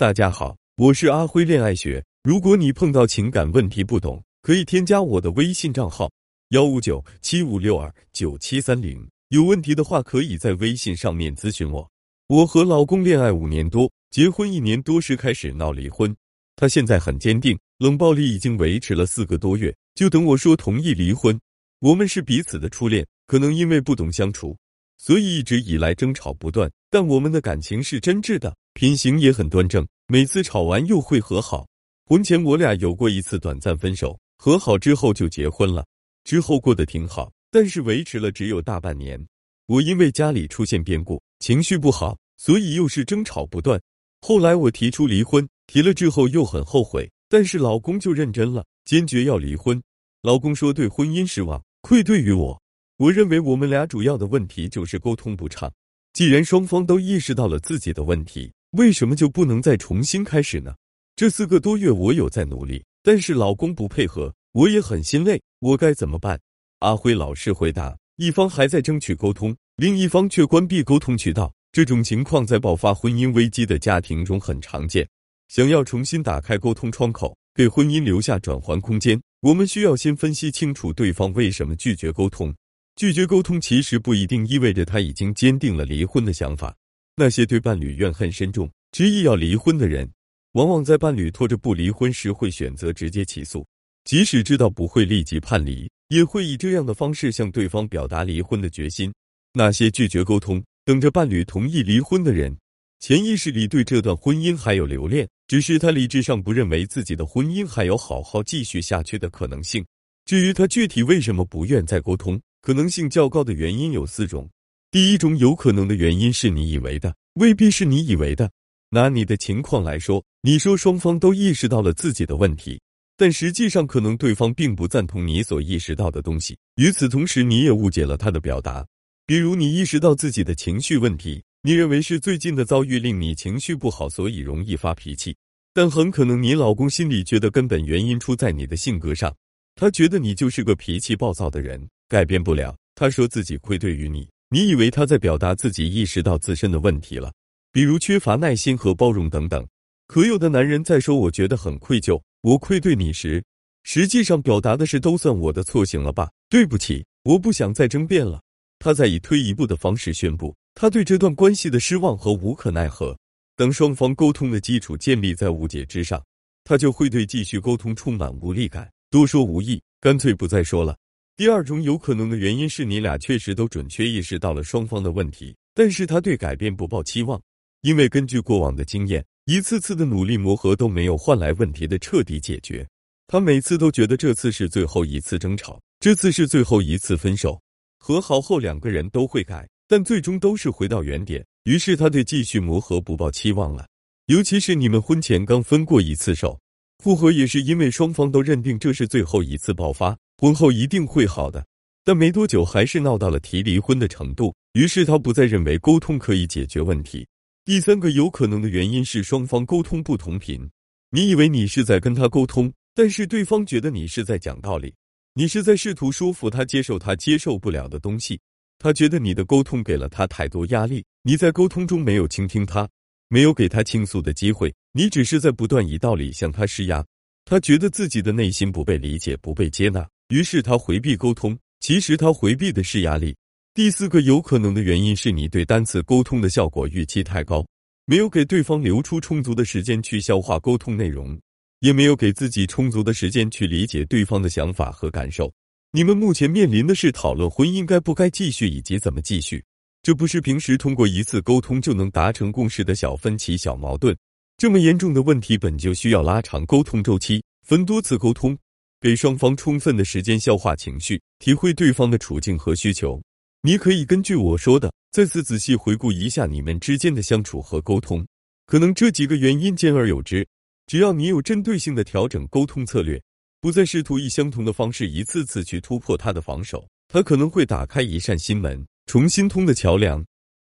大家好，我是阿辉恋爱学。如果你碰到情感问题不懂，可以添加我的微信账号幺五九七五六二九七三零。有问题的话，可以在微信上面咨询我。我和老公恋爱五年多，结婚一年多时开始闹离婚。他现在很坚定，冷暴力已经维持了四个多月，就等我说同意离婚。我们是彼此的初恋，可能因为不懂相处，所以一直以来争吵不断。但我们的感情是真挚的。品行也很端正，每次吵完又会和好。婚前我俩有过一次短暂分手，和好之后就结婚了。之后过得挺好，但是维持了只有大半年。我因为家里出现变故，情绪不好，所以又是争吵不断。后来我提出离婚，提了之后又很后悔，但是老公就认真了，坚决要离婚。老公说对婚姻失望，愧对于我。我认为我们俩主要的问题就是沟通不畅。既然双方都意识到了自己的问题，为什么就不能再重新开始呢？这四个多月我有在努力，但是老公不配合，我也很心累，我该怎么办？阿辉老师回答：一方还在争取沟通，另一方却关闭沟通渠道，这种情况在爆发婚姻危机的家庭中很常见。想要重新打开沟通窗口，给婚姻留下转圜空间，我们需要先分析清楚对方为什么拒绝沟通。拒绝沟通其实不一定意味着他已经坚定了离婚的想法。那些对伴侣怨恨深重、执意要离婚的人，往往在伴侣拖着不离婚时，会选择直接起诉，即使知道不会立即判离，也会以这样的方式向对方表达离婚的决心。那些拒绝沟通、等着伴侣同意离婚的人，潜意识里对这段婚姻还有留恋，只是他理智上不认为自己的婚姻还有好好继续下去的可能性。至于他具体为什么不愿再沟通，可能性较高的原因有四种。第一种有可能的原因是你以为的，未必是你以为的。拿你的情况来说，你说双方都意识到了自己的问题，但实际上可能对方并不赞同你所意识到的东西。与此同时，你也误解了他的表达。比如，你意识到自己的情绪问题，你认为是最近的遭遇令你情绪不好，所以容易发脾气。但很可能你老公心里觉得根本原因出在你的性格上，他觉得你就是个脾气暴躁的人，改变不了。他说自己愧对于你。你以为他在表达自己意识到自身的问题了，比如缺乏耐心和包容等等。可有的男人在说“我觉得很愧疚，我愧对你”时，实际上表达的是“都算我的错，行了吧？对不起，我不想再争辩了。”他在以退一步的方式宣布他对这段关系的失望和无可奈何。等双方沟通的基础建立在误解之上，他就会对继续沟通充满无力感，多说无益，干脆不再说了。第二种有可能的原因是你俩确实都准确意识到了双方的问题，但是他对改变不抱期望，因为根据过往的经验，一次次的努力磨合都没有换来问题的彻底解决。他每次都觉得这次是最后一次争吵，这次是最后一次分手，和好后两个人都会改，但最终都是回到原点。于是他对继续磨合不抱期望了。尤其是你们婚前刚分过一次手，复合也是因为双方都认定这是最后一次爆发。婚后一定会好的，但没多久还是闹到了提离婚的程度。于是他不再认为沟通可以解决问题。第三个有可能的原因是双方沟通不同频。你以为你是在跟他沟通，但是对方觉得你是在讲道理，你是在试图说服他接受他接受不了的东西。他觉得你的沟通给了他太多压力，你在沟通中没有倾听他，没有给他倾诉的机会，你只是在不断以道理向他施压。他觉得自己的内心不被理解，不被接纳。于是他回避沟通，其实他回避的是压力。第四个有可能的原因是你对单次沟通的效果预期太高，没有给对方留出充足的时间去消化沟通内容，也没有给自己充足的时间去理解对方的想法和感受。你们目前面临的是讨论婚姻该不该继续以及怎么继续，这不是平时通过一次沟通就能达成共识的小分歧、小矛盾。这么严重的问题本就需要拉长沟通周期，分多次沟通。给双方充分的时间消化情绪，体会对方的处境和需求。你可以根据我说的，再次仔细回顾一下你们之间的相处和沟通，可能这几个原因兼而有之。只要你有针对性的调整沟通策略，不再试图以相同的方式一次次去突破他的防守，他可能会打开一扇心门，重新通的桥梁。